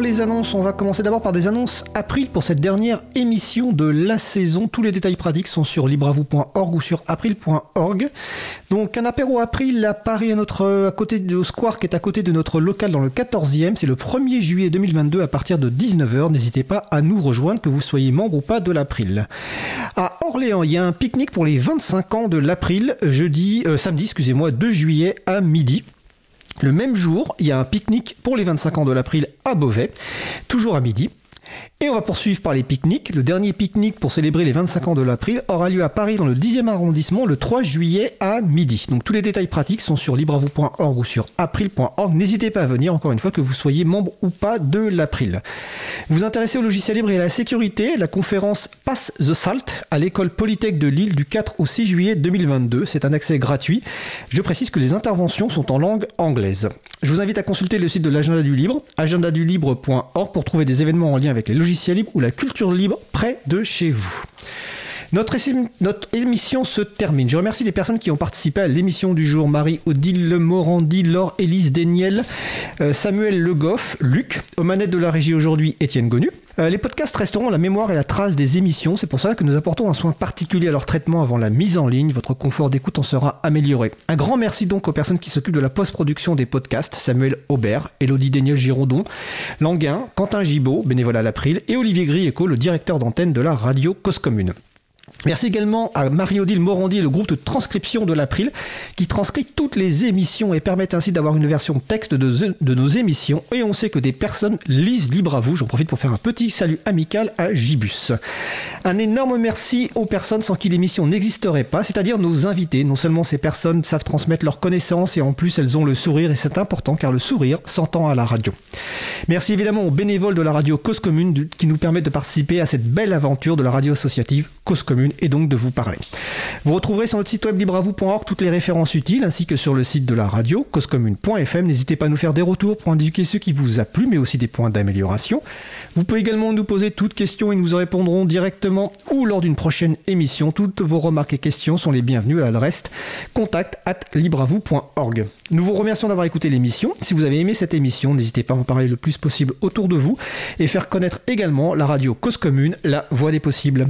Les annonces, on va commencer d'abord par des annonces April pour cette dernière émission de la saison. Tous les détails pratiques sont sur libravou.org ou sur april.org. Donc un apéro April à Paris, à, notre, côté du Square qui est à côté de notre local dans le 14e. C'est le 1er juillet 2022 à partir de 19h. N'hésitez pas à nous rejoindre, que vous soyez membre ou pas de l'April. À Orléans, il y a un pique-nique pour les 25 ans de l'April, jeudi, euh, samedi, excusez-moi, 2 juillet à midi. Le même jour, il y a un pique-nique pour les 25 ans de l'April à Beauvais, toujours à midi. Et on va poursuivre par les pique-niques. Le dernier pique-nique pour célébrer les 25 ans de l'April aura lieu à Paris dans le 10e arrondissement le 3 juillet à midi. Donc tous les détails pratiques sont sur libravou.org ou sur april.org. N'hésitez pas à venir encore une fois que vous soyez membre ou pas de l'April. Vous intéressez au logiciel libre et à la sécurité, la conférence Pass the Salt à l'école Polytech de Lille du 4 au 6 juillet 2022. C'est un accès gratuit. Je précise que les interventions sont en langue anglaise. Je vous invite à consulter le site de l'agenda du libre, agendadulibre.org pour trouver des événements en lien avec les logiciels libres ou la culture libre près de chez vous. Notre, émission se termine. Je remercie les personnes qui ont participé à l'émission du jour. Marie-Odile Morandi, Laure Élise Deniel, euh, Samuel Le Goff, Luc, aux manettes de la régie aujourd'hui, Étienne Gonu. Euh, les podcasts resteront la mémoire et la trace des émissions. C'est pour cela que nous apportons un soin particulier à leur traitement avant la mise en ligne. Votre confort d'écoute en sera amélioré. Un grand merci donc aux personnes qui s'occupent de la post-production des podcasts. Samuel Aubert, Elodie Daniel Girondon, Languin, Quentin Gibaud, bénévole à l'April, et Olivier Grieco, le directeur d'antenne de la radio Cause Commune. Merci également à Marie-Odile Morandi et le groupe de transcription de l'April qui transcrit toutes les émissions et permettent ainsi d'avoir une version texte de, nos émissions. Et on sait que des personnes lisent libre à vous. J'en profite pour faire un petit salut amical à Gibus. Un énorme merci aux personnes sans qui l'émission n'existerait pas, c'est-à-dire nos invités. Non seulement ces personnes savent transmettre leurs connaissances et en plus elles ont le sourire et c'est important car le sourire s'entend à la radio. Merci évidemment aux bénévoles de la radio Cause Commune qui nous permettent de participer à cette belle aventure de la radio associative Cause Commune et donc de vous parler. Vous retrouverez sur notre site web libravou.org toutes les références utiles ainsi que sur le site de la radio causecommune.fm. N'hésitez pas à nous faire des retours pour indiquer ce qui vous a plu mais aussi des points d'amélioration. Vous pouvez également nous poser toutes questions et nous en répondrons directement ou lors d'une prochaine émission. Toutes vos remarques et questions sont les bienvenues à l'adresse contact at libravou.org. Nous vous remercions d'avoir écouté l'émission. Si vous avez aimé cette émission, n'hésitez pas à en parler le plus possible autour de vous et faire connaître également la radio Cause Commune, la voix des possibles.